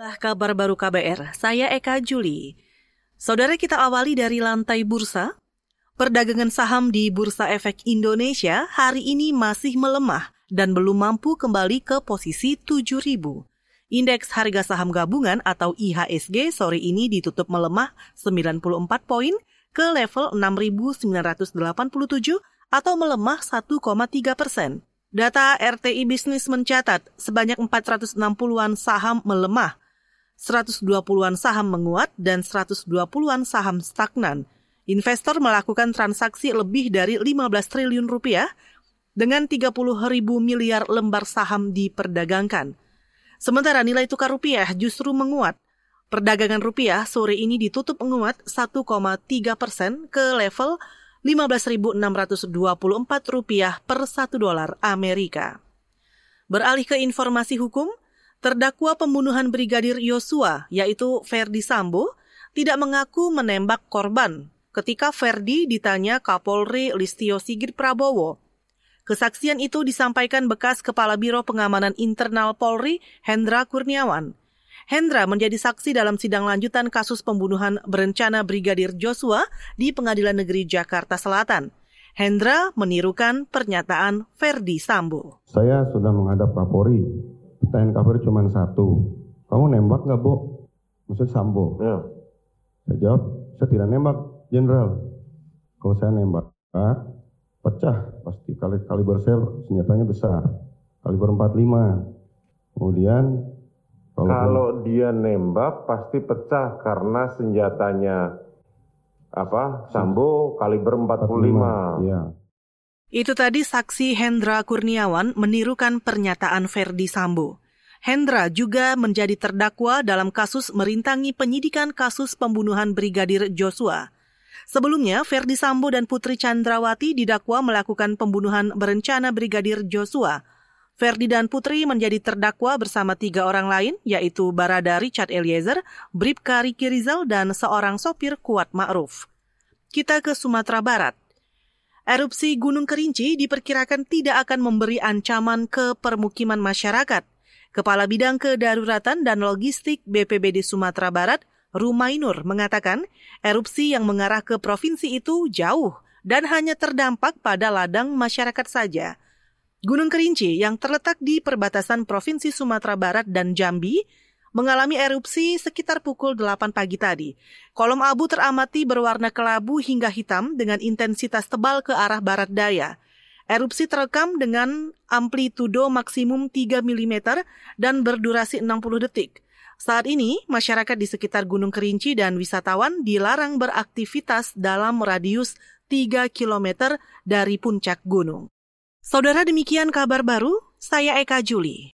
Inilah kabar baru KBR, saya Eka Juli. Saudara kita awali dari lantai bursa. Perdagangan saham di Bursa Efek Indonesia hari ini masih melemah dan belum mampu kembali ke posisi 7.000. Indeks harga saham gabungan atau IHSG sore ini ditutup melemah 94 poin ke level 6.987 atau melemah 1,3 persen. Data RTI Bisnis mencatat sebanyak 460-an saham melemah 120-an saham menguat dan 120-an saham stagnan. Investor melakukan transaksi lebih dari 15 triliun rupiah dengan 30 ribu miliar lembar saham diperdagangkan. Sementara nilai tukar rupiah justru menguat. Perdagangan rupiah sore ini ditutup menguat 1,3 persen ke level 15.624 rupiah per satu dolar Amerika. Beralih ke informasi hukum, Terdakwa pembunuhan Brigadir Yosua, yaitu Ferdi Sambo, tidak mengaku menembak korban ketika Ferdi ditanya Kapolri Listio Sigit Prabowo. Kesaksian itu disampaikan bekas Kepala Biro Pengamanan Internal Polri, Hendra Kurniawan. Hendra menjadi saksi dalam sidang lanjutan kasus pembunuhan berencana Brigadir Joshua di Pengadilan Negeri Jakarta Selatan. Hendra menirukan pernyataan Ferdi Sambo. Saya sudah menghadap Kapolri pertanyaan cover cuma satu. Kamu nembak nggak, Bu? Maksud Sambo. Ya. Saya jawab, saya tidak nembak, Jenderal. Kalau saya nembak, pecah pasti. Kali kaliber saya senjatanya besar. Kaliber 45. Kemudian kalau, kalau dia nembak pasti pecah karena senjatanya apa? Sambo kaliber 45. 45 iya. Itu tadi saksi Hendra Kurniawan menirukan pernyataan Ferdi Sambo. Hendra juga menjadi terdakwa dalam kasus merintangi penyidikan kasus pembunuhan Brigadir Joshua. Sebelumnya, Ferdi Sambo dan Putri Chandrawati didakwa melakukan pembunuhan berencana Brigadir Joshua. Ferdi dan Putri menjadi terdakwa bersama tiga orang lain, yaitu Barada Richard Eliezer, Bribka Riki Rizal, dan seorang sopir Kuat Ma'ruf. Kita ke Sumatera Barat. Erupsi Gunung Kerinci diperkirakan tidak akan memberi ancaman ke permukiman masyarakat. Kepala Bidang Kedaruratan dan Logistik BPBD Sumatera Barat, Rumainur, mengatakan erupsi yang mengarah ke provinsi itu jauh dan hanya terdampak pada ladang masyarakat saja. Gunung Kerinci yang terletak di perbatasan Provinsi Sumatera Barat dan Jambi mengalami erupsi sekitar pukul 8 pagi tadi. Kolom abu teramati berwarna kelabu hingga hitam dengan intensitas tebal ke arah barat daya. Erupsi terekam dengan amplitudo maksimum 3 mm dan berdurasi 60 detik. Saat ini, masyarakat di sekitar Gunung Kerinci dan wisatawan dilarang beraktivitas dalam radius 3 km dari puncak gunung. Saudara demikian kabar baru, saya Eka Juli.